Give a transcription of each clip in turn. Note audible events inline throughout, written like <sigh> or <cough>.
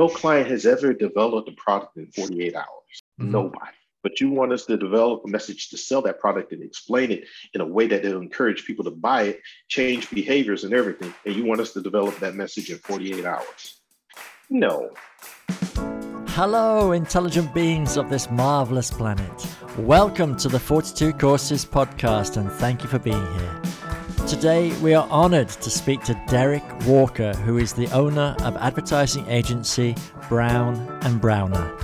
no client has ever developed a product in 48 hours. Mm-hmm. Nobody. But you want us to develop a message to sell that product and explain it in a way that it'll encourage people to buy it, change behaviors and everything. And you want us to develop that message in 48 hours. No. Hello, intelligent beings of this marvelous planet. Welcome to the 42 Courses podcast, and thank you for being here. Today, we are honored to speak to Derek Walker, who is the owner of advertising agency Brown and Browner.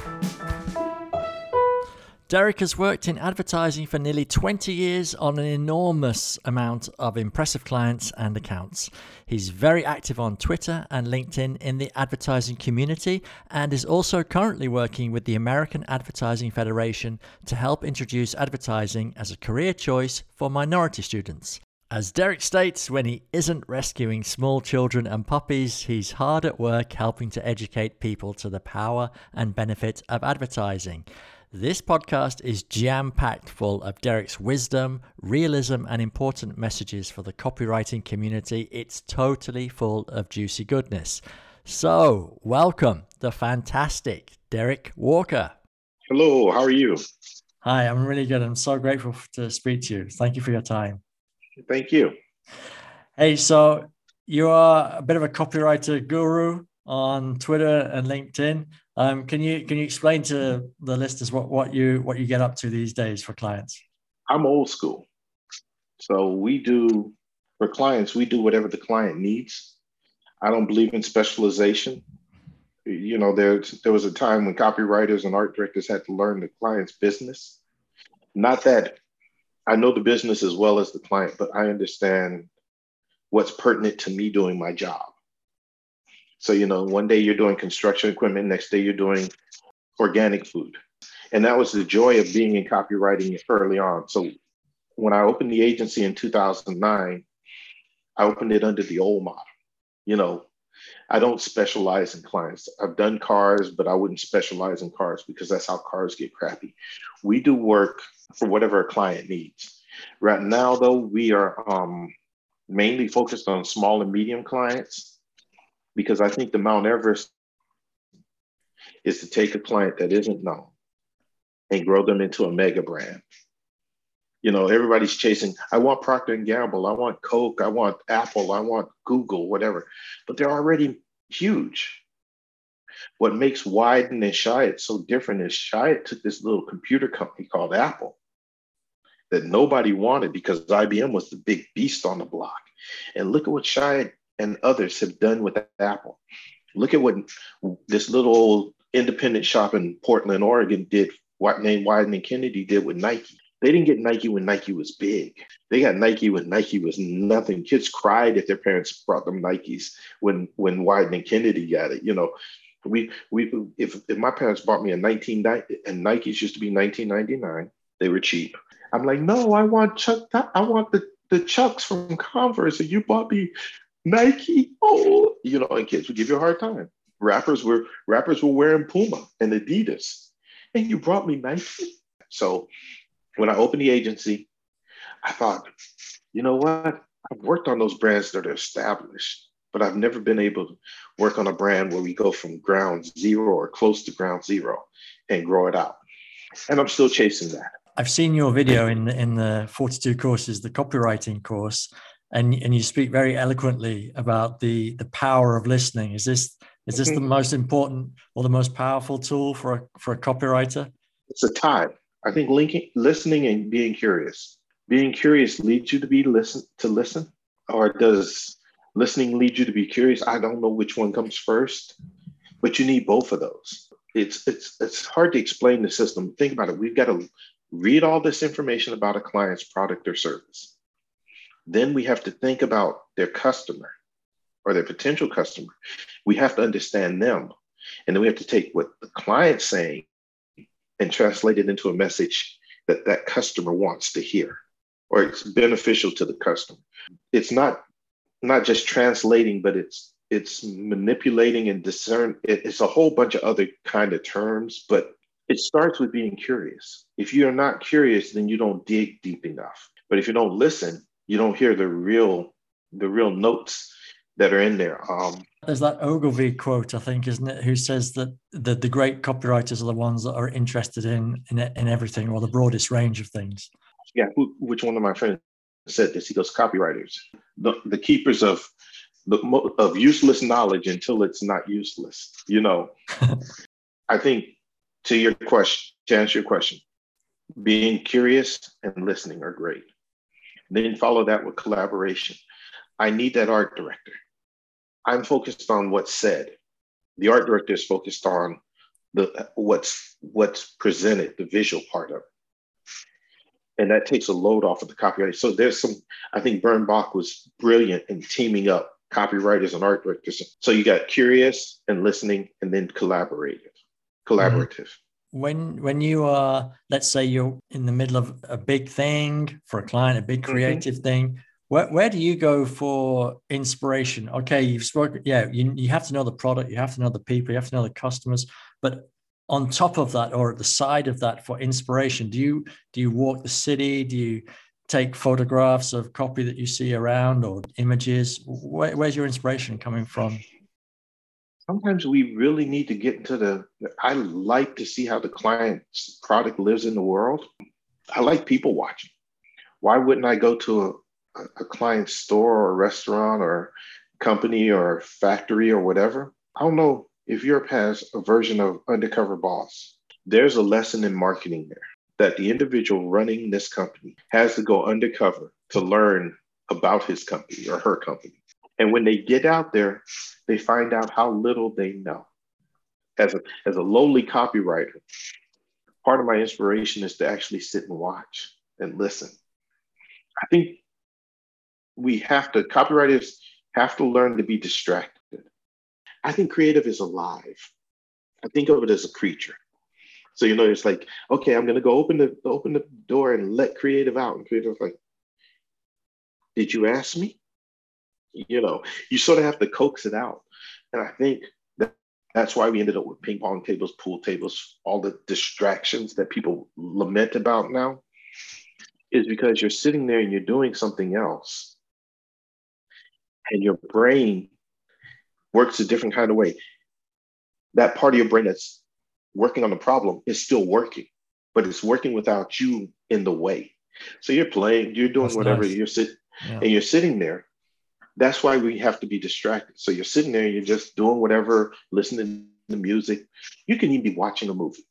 Derek has worked in advertising for nearly 20 years on an enormous amount of impressive clients and accounts. He's very active on Twitter and LinkedIn in the advertising community and is also currently working with the American Advertising Federation to help introduce advertising as a career choice for minority students. As Derek states, when he isn't rescuing small children and puppies, he's hard at work helping to educate people to the power and benefit of advertising. This podcast is jam packed full of Derek's wisdom, realism, and important messages for the copywriting community. It's totally full of juicy goodness. So, welcome the fantastic Derek Walker. Hello, how are you? Hi, I'm really good. I'm so grateful to speak to you. Thank you for your time. Thank you. Hey, so you are a bit of a copywriter guru on Twitter and LinkedIn. Um, can you can you explain to the listeners what, what you what you get up to these days for clients? I'm old school. So we do for clients, we do whatever the client needs. I don't believe in specialization. You know, there there was a time when copywriters and art directors had to learn the client's business. Not that I know the business as well as the client, but I understand what's pertinent to me doing my job. So, you know, one day you're doing construction equipment, next day you're doing organic food. And that was the joy of being in copywriting early on. So, when I opened the agency in 2009, I opened it under the old model. You know, I don't specialize in clients. I've done cars, but I wouldn't specialize in cars because that's how cars get crappy. We do work for whatever a client needs. Right now, though, we are um, mainly focused on small and medium clients because I think the Mount Everest is to take a client that isn't known and grow them into a mega brand. You know, everybody's chasing. I want Procter and Gamble. I want Coke. I want Apple. I want Google. Whatever, but they're already huge. What makes Wieden and Chiat so different is Chiat took this little computer company called Apple that nobody wanted because IBM was the big beast on the block. And look at what Chiat and others have done with Apple. Look at what this little independent shop in Portland, Oregon did, what named Wieden and Kennedy did with Nike. They didn't get Nike when Nike was big. They got Nike when Nike was nothing. Kids cried if their parents brought them Nikes when when Wieden and Kennedy got it. You know, we we if, if my parents bought me a 1990 and Nikes used to be 1999, they were cheap. I'm like, no, I want Chuck. I want the the Chucks from Converse, and you bought me Nike, oh, you know, and kids would give you a hard time. Rappers were rappers were wearing Puma and Adidas, and you brought me Nike. So when I opened the agency, I thought, you know what? I've worked on those brands that are established, but I've never been able to work on a brand where we go from ground zero or close to ground zero and grow it out. And I'm still chasing that. I've seen your video in in the 42 courses, the copywriting course, and and you speak very eloquently about the the power of listening. Is this is this the mm-hmm. most important or the most powerful tool for a for a copywriter? It's a tie. I think linking listening and being curious. Being curious leads you to be listen to listen, or does listening lead you to be curious? I don't know which one comes first, but you need both of those. It's it's it's hard to explain the system. Think about it. We've got to read all this information about a client's product or service then we have to think about their customer or their potential customer. We have to understand them. And then we have to take what the client's saying and translate it into a message that that customer wants to hear or it's beneficial to the customer. It's not not just translating, but it's it's manipulating and discern. It's a whole bunch of other kind of terms, but it starts with being curious. If you're not curious, then you don't dig deep enough. But if you don't listen, you don't hear the real the real notes that are in there. Um, There's that Ogilvy quote, I think, isn't it, who says that the, the great copywriters are the ones that are interested in, in in everything or the broadest range of things. Yeah, which one of my friends said this? He goes, copywriters, the, the keepers of the of useless knowledge until it's not useless. You know, <laughs> I think to your question, to answer your question, being curious and listening are great. Then follow that with collaboration. I need that art director. I'm focused on what's said. The art director is focused on the what's what's presented, the visual part of it. And that takes a load off of the copywriter. So there's some, I think Bernbach was brilliant in teaming up copywriters and art directors. So you got curious and listening and then collaborative, collaborative. Mm-hmm. When when you are, let's say you're in the middle of a big thing for a client, a big mm-hmm. creative mm-hmm. thing, where, where do you go for inspiration? Okay, you've spoken, yeah, you, you have to know the product, you have to know the people, you have to know the customers. But on top of that, or at the side of that for inspiration, do you do you walk the city? Do you take photographs of copy that you see around or images? Where, where's your inspiration coming from? Sometimes we really need to get into the. I like to see how the client's product lives in the world. I like people watching. Why wouldn't I go to a a client store or restaurant or company or factory or whatever. I don't know if Europe has a version of Undercover Boss. There's a lesson in marketing there that the individual running this company has to go undercover to learn about his company or her company. And when they get out there, they find out how little they know. As a, as a lowly copywriter, part of my inspiration is to actually sit and watch and listen. I think we have to, copywriters have to learn to be distracted. I think creative is alive. I think of it as a creature. So you know, it's like, okay, I'm gonna go open the open the door and let creative out. And creative like, did you ask me? You know, you sort of have to coax it out. And I think that that's why we ended up with ping pong tables, pool tables, all the distractions that people lament about now, is because you're sitting there and you're doing something else and your brain works a different kind of way. That part of your brain that's working on the problem is still working, but it's working without you in the way. So you're playing, you're doing that's whatever, nice. you're sitting yeah. and you're sitting there. That's why we have to be distracted. So you're sitting there, you're just doing whatever, listening to music. You can even be watching a movie.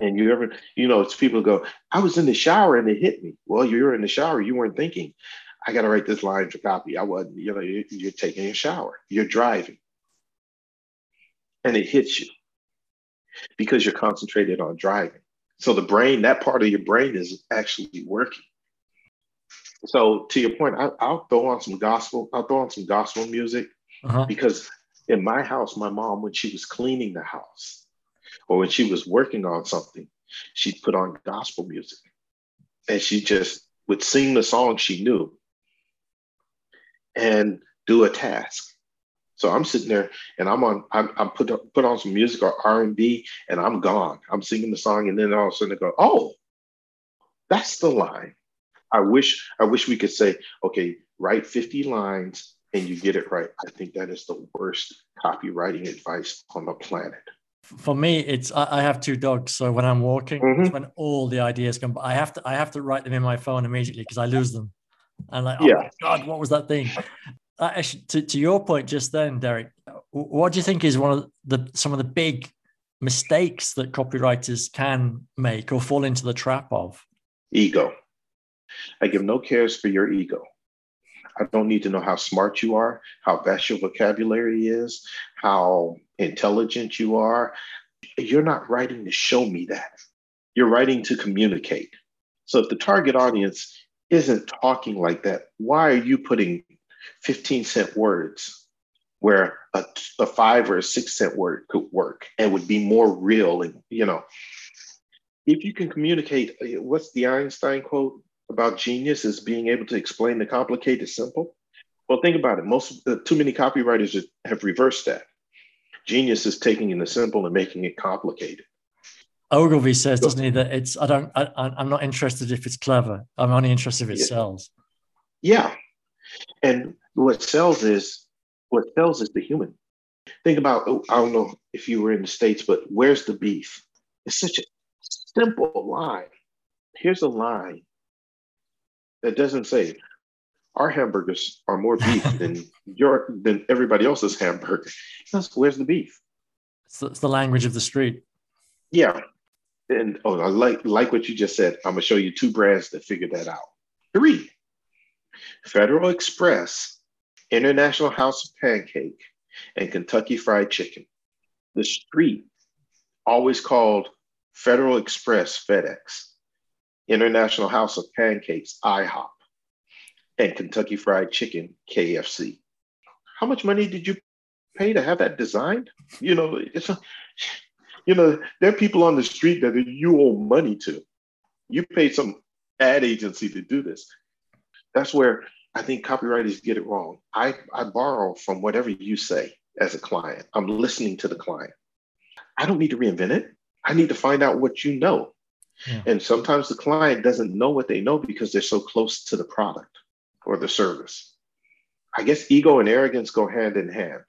And you ever, you know, it's people go, I was in the shower and it hit me. Well, you were in the shower, you weren't thinking. I got to write this line for copy. I wasn't, you know, you're taking a shower, you're driving, and it hits you because you're concentrated on driving. So the brain, that part of your brain is actually working. So to your point, I, will throw on some gospel. I'll throw on some gospel music uh-huh. because in my house, my mom, when she was cleaning the house or when she was working on something, she'd put on gospel music and she just would sing the song she knew and do a task. So I'm sitting there and I'm on, I'm, I'm put, put on some music or R&B and I'm gone. I'm singing the song and then all of a sudden I go, oh, that's the line. I wish, I wish we could say, okay, write 50 lines and you get it right. I think that is the worst copywriting advice on the planet. For me, it's I have two dogs, so when I'm walking, mm-hmm. when all the ideas come. I have to I have to write them in my phone immediately because I lose them. And like, oh yeah. my God, what was that thing? Actually, to, to your point just then, Derek, what do you think is one of the some of the big mistakes that copywriters can make or fall into the trap of? Ego. I give no cares for your ego. I don't need to know how smart you are, how vast your vocabulary is, how intelligent you are. You're not writing to show me that. You're writing to communicate. So if the target audience isn't talking like that, why are you putting 15 cent words where a, a five or a six cent word could work and would be more real? And, you know, if you can communicate, uh, what's the Einstein quote about genius is being able to explain the complicated simple? Well, think about it. Most uh, too many copywriters have reversed that. Genius is taking in the simple and making it complicated. Ogilvy says, doesn't he, that it's I don't I, I'm not interested if it's clever. I'm only interested if it yeah. sells. Yeah, and what sells is What sells is the human. Think about, oh, I don't know if you were in the States, but where's the beef? It's such a simple line. Here's a line that doesn't say, our hamburgers are more beef <laughs> than your than everybody else's hamburger. That's, where's the beef? It's the, it's the language of the street. Yeah. And oh, I like like what you just said. I'm gonna show you two brands that figured that out. Three. Federal Express, International House of Pancake, and Kentucky Fried Chicken. The street always called Federal Express FedEx, International House of Pancakes IHOP, and Kentucky Fried Chicken KFC. How much money did you pay to have that designed? You know, it's a, you know, there are people on the street that you owe money to. You paid some ad agency to do this. That's where I think copywriters get it wrong. I, I borrow from whatever you say as a client. I'm listening to the client. I don't need to reinvent it. I need to find out what you know. Yeah. And sometimes the client doesn't know what they know because they're so close to the product or the service. I guess ego and arrogance go hand in hand.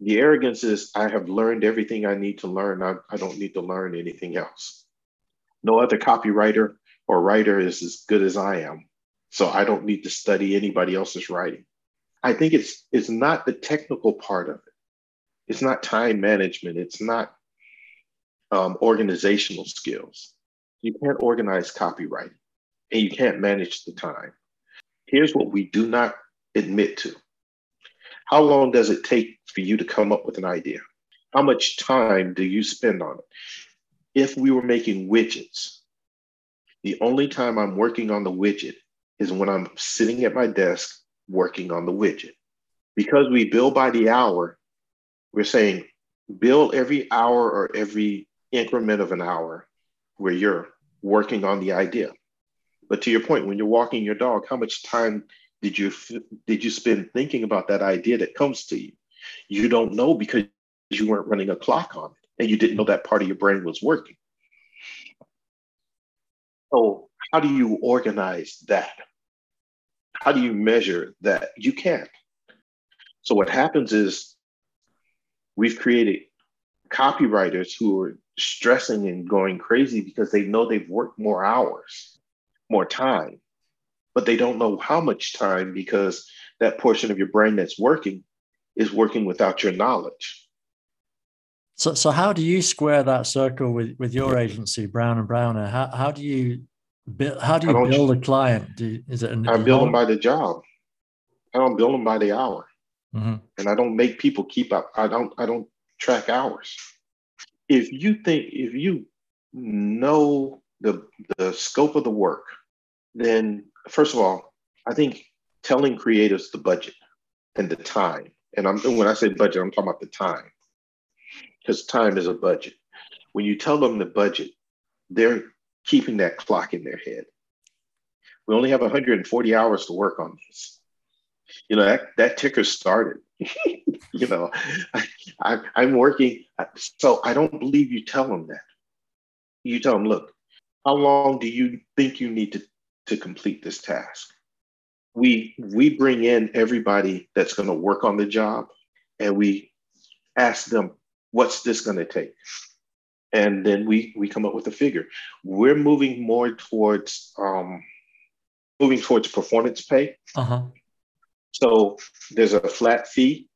The arrogance is I have learned everything I need to learn. I, I don't need to learn anything else. No other copywriter or writer is as good as I am. So I don't need to study anybody else's writing. I think it's it's not the technical part of it. It's not time management. It's not um, organizational skills. You can't organize copywriting and you can't manage the time. Here's what we do not admit to. How long does it take for you to come up with an idea? How much time do you spend on it? If we were making widgets, the only time I'm working on the widget is when I'm sitting at my desk working on the widget. Because we bill by the hour, we're saying bill every hour or every increment of an hour where you're working on the idea. But to your point, when you're walking your dog, how much time did you did you spend thinking about that idea that comes to you? You don't know because you weren't running a clock on it and you didn't know that part of your brain was working. So how do you organize that? How do you measure that? You can't. So what happens is we've created copywriters who are stressing and going crazy because they know they've worked more hours, more time, but they don't know how much time because that portion of your brain that's working is working without your knowledge. So, so how do you square that circle with, with your agency, Brown and Browner? How, how do you build, how do you build a client? Do is it? An, I build them by the job. I don't build them by the hour, mm-hmm. and I don't make people keep up. I don't. I don't track hours if you think if you know the the scope of the work, then first of all, I think telling creatives the budget and the time, and I'm when I say budget, I'm talking about the time, because time is a budget. When you tell them the budget, they're keeping that clock in their head. We only have 140 hours to work on this. You know that that ticker started. <laughs> you know, I, am working. So I don't believe you tell them that. You tell them, look, how long do you think you need to, to complete this task? We we bring in everybody that's going to work on the job, and we ask them, what's this going to take? And then we we come up with a figure. We're moving more towards um, moving towards performance pay. Uh-huh. So there's a flat fee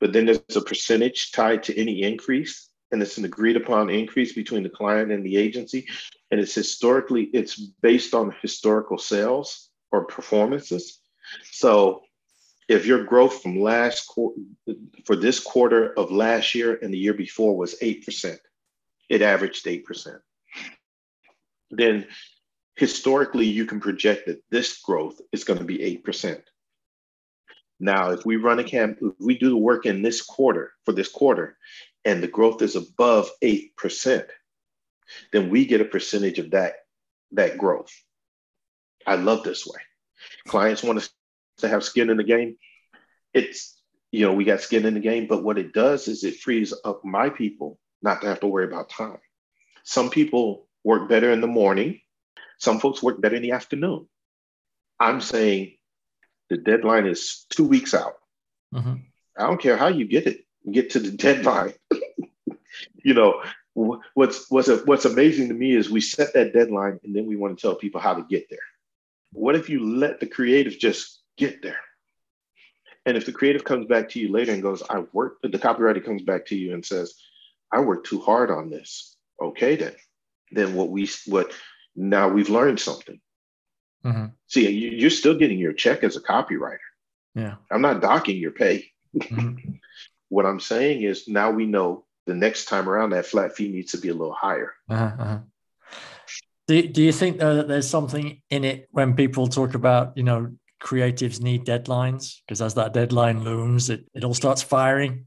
but then there's a percentage tied to any increase and it's an agreed upon increase between the client and the agency. And it's historically it's based on historical sales or performances. So if your growth from last quarter for this quarter of last year and the year before was 8% it averaged 8% then historically you can project that this growth is going to be 8% now, if we run a camp, if we do the work in this quarter for this quarter, and the growth is above 8%, then we get a percentage of that, that growth. I love this way. Clients want us to have skin in the game. It's, you know, we got skin in the game, but what it does is it frees up my people not to have to worry about time. Some people work better in the morning, some folks work better in the afternoon. I'm saying the deadline is two weeks out. Mm-hmm. I don't care how you get it, get to the <laughs> deadline. You know, what's what's a, what's amazing to me is we set that deadline and then we want to tell people how to get there. What if you let the creative just get there? And if the creative comes back to you later and goes, I worked, the copywriter comes back to you and says, I worked too hard on this. Okay, then. Then what we what now we've learned something. Mm-hmm. See, you, are still getting your check as a copywriter. Yeah. I'm not docking your pay. Mm-hmm. <laughs> what I'm saying is now we know the next time around that flat fee needs to be a little higher. Uh-huh, uh-huh. Do, do you think though that there's something in it when people talk about, you know, creatives need deadlines? Because as that deadline looms, it, it all starts firing.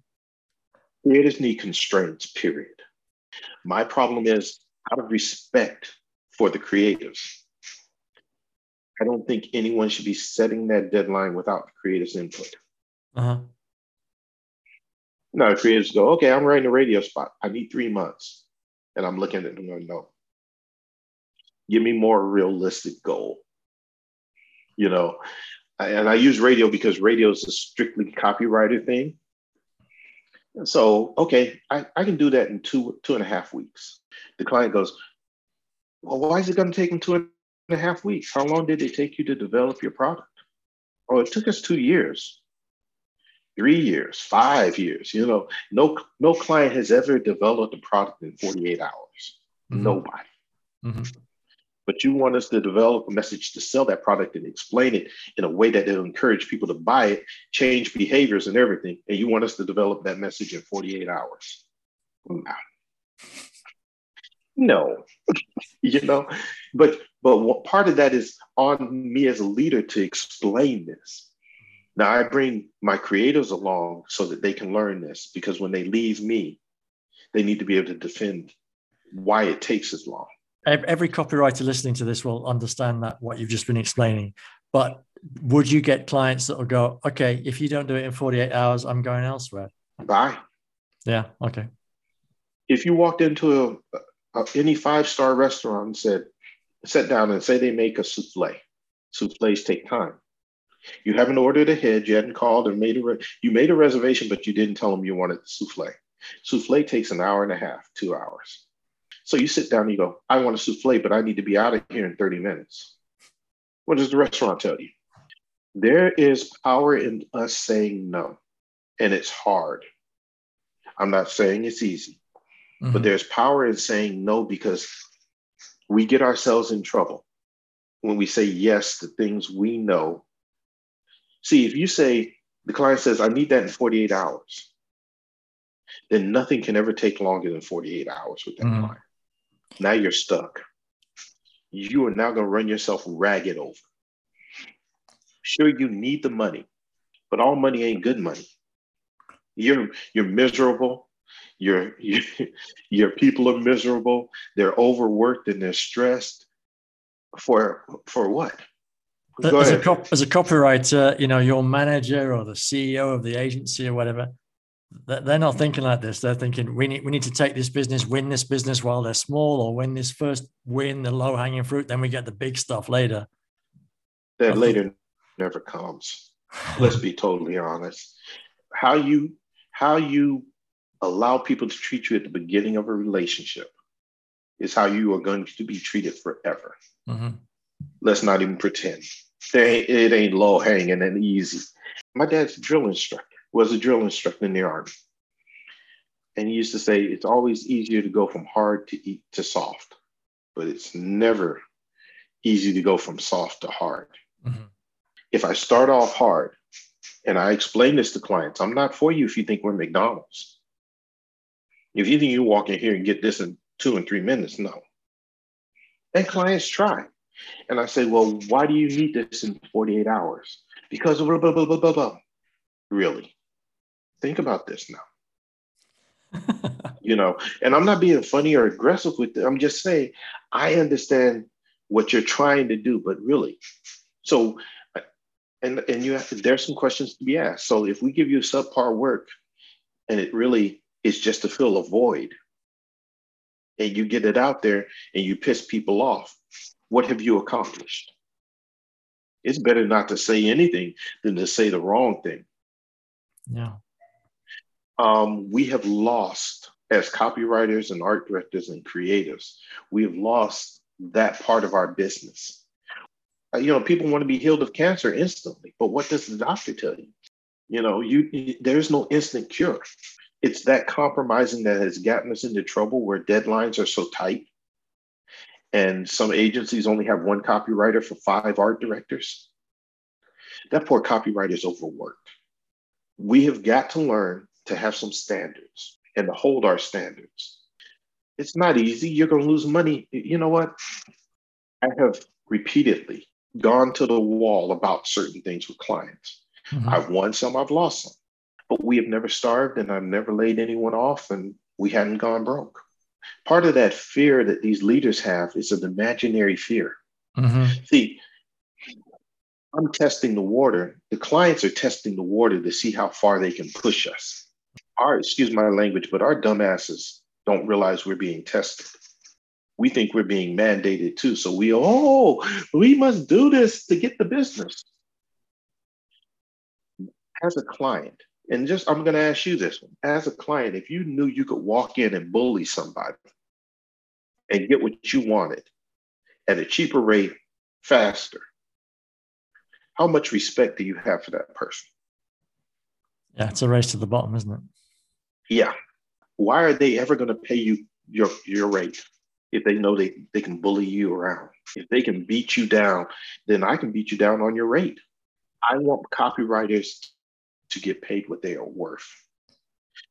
creatives need constraints, period. My problem is out of respect for the creatives, I don't think anyone should be setting that deadline without the creative's input. Uh-huh. No, creators go, okay, I'm writing a radio spot. I need three months. And I'm looking at going, no. Give me more realistic goal. You know, and I use radio because radio is a strictly copyrighted thing. so, okay, I, I can do that in two, two and a half weeks. The client goes, well, why is it going to take them two and a half weeks? How long did it take you to develop your product? Oh, it took us two years three years, five years. You know, no no client has ever developed a product in 48 hours. Mm-hmm. Nobody. Mm-hmm. But you want us to develop a message to sell that product and explain it in a way that will encourage people to buy it, change behaviors and everything. And you want us to develop that message in 48 hours. No. No. <laughs> you know, but but what part of that is on me as a leader to explain this now I bring my creators along so that they can learn this because when they leave me, they need to be able to defend why it takes as long. Every copywriter listening to this will understand that what you've just been explaining. But would you get clients that will go, okay, if you don't do it in 48 hours, I'm going elsewhere? Bye. Yeah. Okay. If you walked into a, a any five star restaurant and said, sat down and say they make a souffle, souffles take time. You haven't ordered ahead. You hadn't called or made a re- you made a reservation, but you didn't tell them you wanted the souffle. Souffle takes an hour and a half, two hours. So you sit down and you go, I want a souffle, but I need to be out of here in 30 minutes. What does the restaurant tell you? There is power in us saying no, and it's hard. I'm not saying it's easy, mm-hmm. but there's power in saying no because we get ourselves in trouble when we say yes to things we know See, if you say the client says, I need that in 48 hours, then nothing can ever take longer than 48 hours with that mm-hmm. client. Now you're stuck. You are now going to run yourself ragged over. Sure, you need the money, but all money ain't good money. You're you're miserable. Your you, your people are miserable. They're overworked and they're stressed. For for what? As a, cop, as a copywriter, you know, your manager or the CEO of the agency or whatever, they're not thinking like this. They're thinking we need we need to take this business, win this business while they're small, or win this first win the low hanging fruit. Then we get the big stuff later. That later never comes. <sighs> Let's be totally honest. How you how you allow people to treat you at the beginning of a relationship is how you are going to be treated forever. Mm-hmm. Let's not even pretend it ain't low hanging and easy. My dad's a drill instructor, was a drill instructor in the army. And he used to say it's always easier to go from hard to eat to soft, but it's never easy to go from soft to hard. Mm-hmm. If I start off hard and I explain this to clients, I'm not for you if you think we're McDonald's. If you think you walk in here and get this in two and three minutes, no. And clients try. And I say, well, why do you need this in 48 hours? Because blah, blah, blah, blah, blah, blah. Really? Think about this now. <laughs> you know, and I'm not being funny or aggressive with it. I'm just saying, I understand what you're trying to do, but really. So, and and you have to, there's some questions to be asked. So if we give you subpar work and it really is just to fill a void, and you get it out there and you piss people off, what have you accomplished? It's better not to say anything than to say the wrong thing. Yeah. Um, we have lost as copywriters and art directors and creatives, we have lost that part of our business. Uh, you know, people want to be healed of cancer instantly, but what does the doctor tell you? You know, you there's no instant cure. It's that compromising that has gotten us into trouble where deadlines are so tight. And some agencies only have one copywriter for five art directors. That poor copywriter is overworked. We have got to learn to have some standards and to hold our standards. It's not easy. You're going to lose money. You know what? I have repeatedly gone to the wall about certain things with clients. Mm-hmm. I've won some, I've lost some, but we have never starved and I've never laid anyone off and we hadn't gone broke. Part of that fear that these leaders have is an imaginary fear. Mm-hmm. See, I'm testing the water. The clients are testing the water to see how far they can push us our excuse my language, but our dumbasses don't realize we're being tested. We think we're being mandated too. So we, oh, we must do this to get the business. As a client, and just I'm going to ask you this one as a client, if you knew you could walk in and bully somebody and get what you wanted at a cheaper rate faster, how much respect do you have for that person? Yeah, it's a race to the bottom, isn't it? Yeah. Why are they ever going to pay you your your rate if they know they, they can bully you around? If they can beat you down, then I can beat you down on your rate. I want copywriters to get paid what they are worth.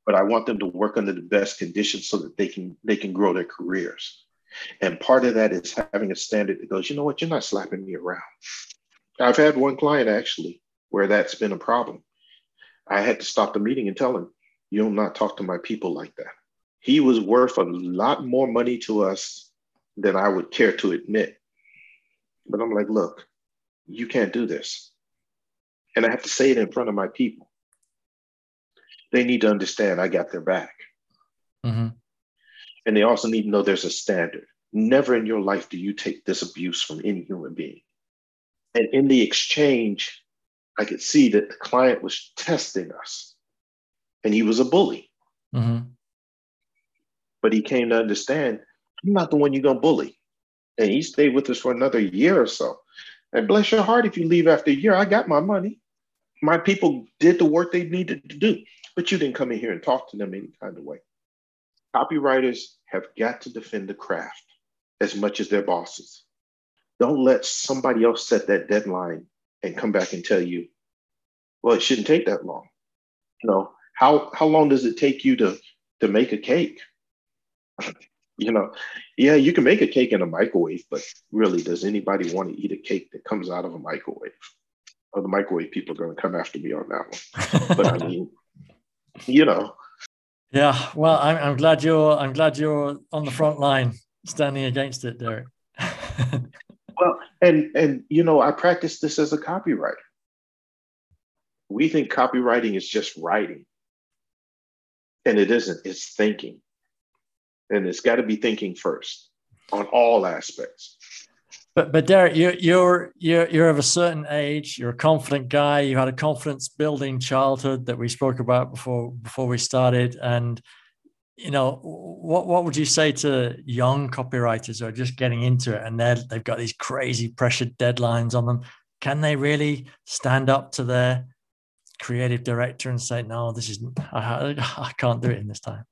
But I want them to work under the best conditions so that they can they can grow their careers. And part of that is having a standard that goes, you know what, you're not slapping me around. I've had one client actually where that's been a problem. I had to stop the meeting and tell him, You'll not talk to my people like that. He was worth a lot more money to us than I would care to admit. But I'm like, look, you can't do this. And I have to say it in front of my people. They need to understand I got their back. Mm-hmm. And they also need to know there's a standard. Never in your life do you take this abuse from any human being. And in the exchange, I could see that the client was testing us and he was a bully. Mm-hmm. But he came to understand I'm not the one you're going to bully. And he stayed with us for another year or so. And bless your heart if you leave after a year, I got my money. My people did the work they needed to do, but you didn't come in here and talk to them any kind of way. Copywriters have got to defend the craft as much as their bosses. Don't let somebody else set that deadline and come back and tell you, well, it shouldn't take that long. You know, how how long does it take you to to make a cake? <laughs> you know, yeah, you can make a cake in a microwave, but really, does anybody want to eat a cake that comes out of a microwave? Or the microwave people are going to come after me on that one. <laughs> but I mean, you know. Yeah, well, I'm, I'm glad you're I'm glad you're on the front line standing against it, Derek. <laughs> well, and and you know, I practice this as a copywriter. We think copywriting is just writing. And it isn't, it's thinking. And it's got to be thinking first on all aspects. But but Derek, you're you're you're you're of a certain age. You're a confident guy. You had a confidence building childhood that we spoke about before before we started. And you know, what what would you say to young copywriters who are just getting into it and they they've got these crazy pressured deadlines on them? Can they really stand up to their creative director and say, no, this is I, I can't do it in this time?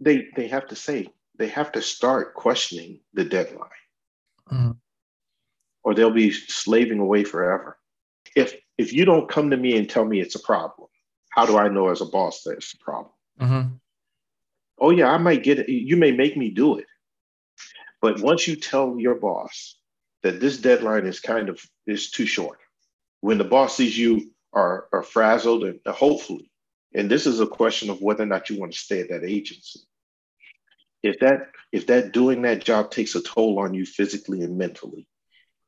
They they have to say they have to start questioning the deadline, mm-hmm. Or they'll be slaving away forever. If if you don't come to me and tell me it's a problem, how do I know as a boss that it's a problem? Mm-hmm. Oh yeah, I might get it. You may make me do it, but once you tell your boss that this deadline is kind of is too short, when the boss sees you are, are frazzled and hopefully, and this is a question of whether or not you want to stay at that agency. If that if that doing that job takes a toll on you physically and mentally,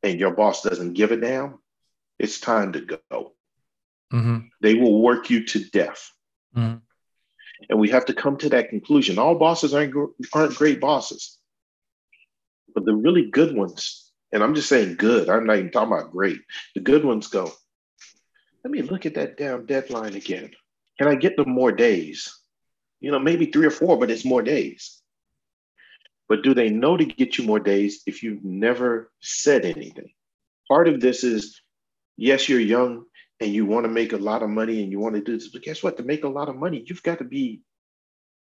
and your boss doesn't give a damn, it's time to go. Mm-hmm. They will work you to death. Mm-hmm. And we have to come to that conclusion. All bosses aren't, aren't great bosses, but the really good ones, and I'm just saying good, I'm not even talking about great, the good ones go, let me look at that damn deadline again. Can I get them more days? You know, maybe three or four, but it's more days. But do they know to get you more days if you've never said anything? Part of this is yes, you're young and you want to make a lot of money and you want to do this, but guess what? To make a lot of money, you've got to be,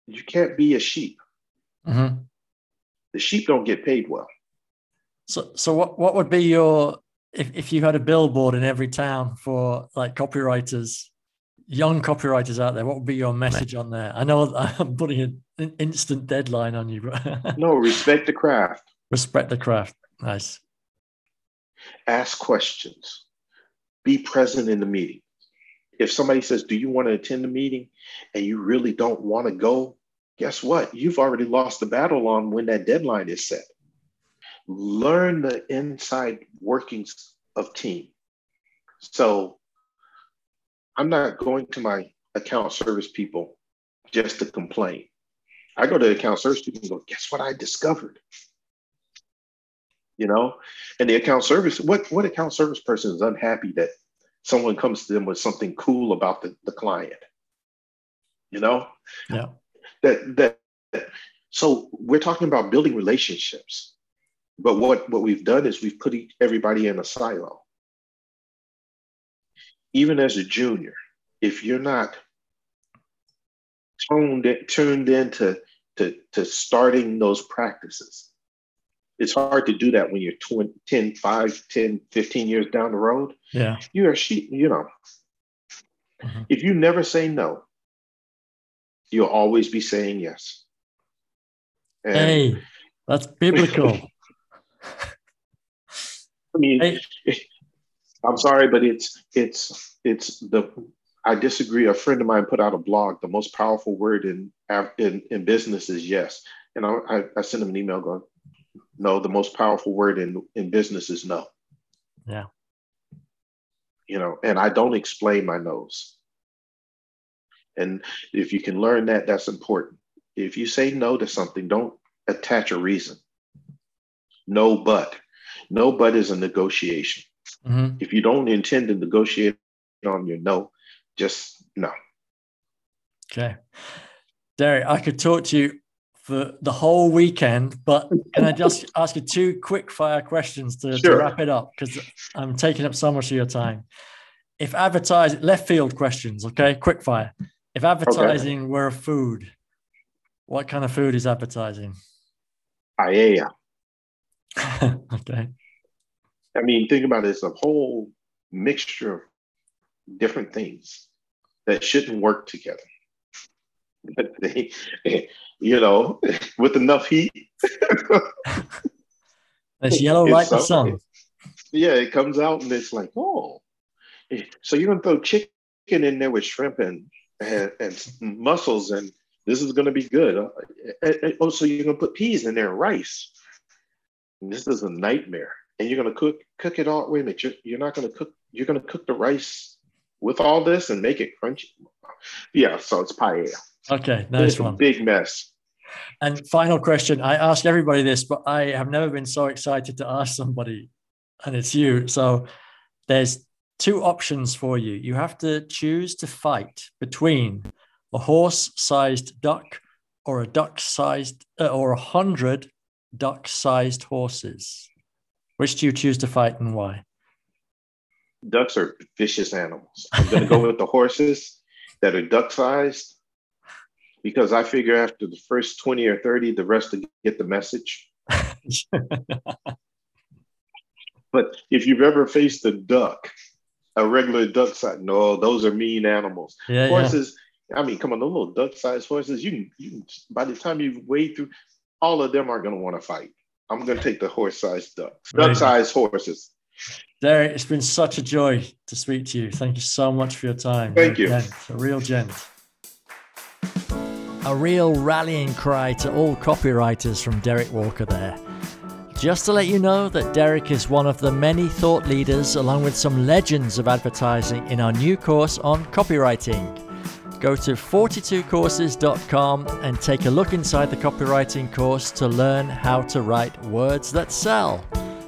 you can't be a sheep. Mm-hmm. The sheep don't get paid well. So, so what, what would be your, if, if you had a billboard in every town for like copywriters, young copywriters out there, what would be your message on there? I know <laughs> I'm putting an instant deadline on you. <laughs> no, respect the craft. Respect the craft. Nice. Ask questions be present in the meeting. If somebody says, Do you want to attend the meeting? and you really don't want to go, guess what? You've already lost the battle on when that deadline is set. Learn the inside workings of team. So I'm not going to my account service people just to complain. I go to the account service people and go, guess what I discovered? you know? And the account service what what account service person is unhappy that someone comes to them with something cool about the, the client? You know? Yeah. That that so we're talking about building relationships but what what we've done is we've put everybody in a silo. Even as a junior if you're not tuned tuned into to, to starting those practices it's hard to do that when you're 20, 10, 5, 10, 15 years down the road. Yeah. You're a sheep, you know. Mm-hmm. If you never say no, you'll always be saying yes. And hey, that's biblical. <laughs> I mean, hey. <laughs> I'm sorry, but it's it's it's the I disagree. A friend of mine put out a blog. The most powerful word in in, in business is yes. And I, I, I sent him an email going, no, the most powerful word in, in business is no. Yeah. You know, and I don't explain my no's. And if you can learn that, that's important. If you say no to something, don't attach a reason. No, but. No, but is a negotiation. Mm-hmm. If you don't intend to negotiate on your no, just no. Okay. Derek, I could talk to you for the whole weekend. But can I just <laughs> ask you two quick fire questions to, sure. to wrap it up? Because I'm taking up so much of your time. If advertising, left field questions, okay? Quick fire. If advertising okay. were a food, what kind of food is advertising? Paella. <laughs> okay. I mean, think about it. It's a whole mixture of different things that shouldn't work together. But they, you know, with enough heat. <laughs> it's yellow like the sun. Yeah, it comes out and it's like, oh. So you're gonna throw chicken in there with shrimp and and, and mussels, and this is gonna be good. Uh, and, and, oh, so you're gonna put peas in there and rice. This is a nightmare. And you're gonna cook cook it all. Wait a minute, you're, you're not gonna cook. You're gonna cook the rice with all this and make it crunchy. Yeah, so it's paella. Okay, nice one. Big mess. And final question. I ask everybody this, but I have never been so excited to ask somebody, and it's you. So there's two options for you. You have to choose to fight between a horse-sized duck or a duck-sized uh, or a hundred duck-sized horses. Which do you choose to fight and why? Ducks are vicious animals. I'm going to go with the horses that are duck-sized because I figure after the first 20 or 30, the rest will get the message. <laughs> but if you've ever faced a duck, a regular duck size, no, those are mean animals. Yeah, horses, yeah. I mean, come on, those little duck sized horses, you can, you can, by the time you wade through, all of them are going to want to fight. I'm going to take the horse sized ducks, duck sized horses. Derek, it's been such a joy to speak to you. Thank you so much for your time. Thank you. a real gent. A real rallying cry to all copywriters from Derek Walker there. Just to let you know that Derek is one of the many thought leaders, along with some legends of advertising, in our new course on copywriting. Go to 42courses.com and take a look inside the copywriting course to learn how to write words that sell.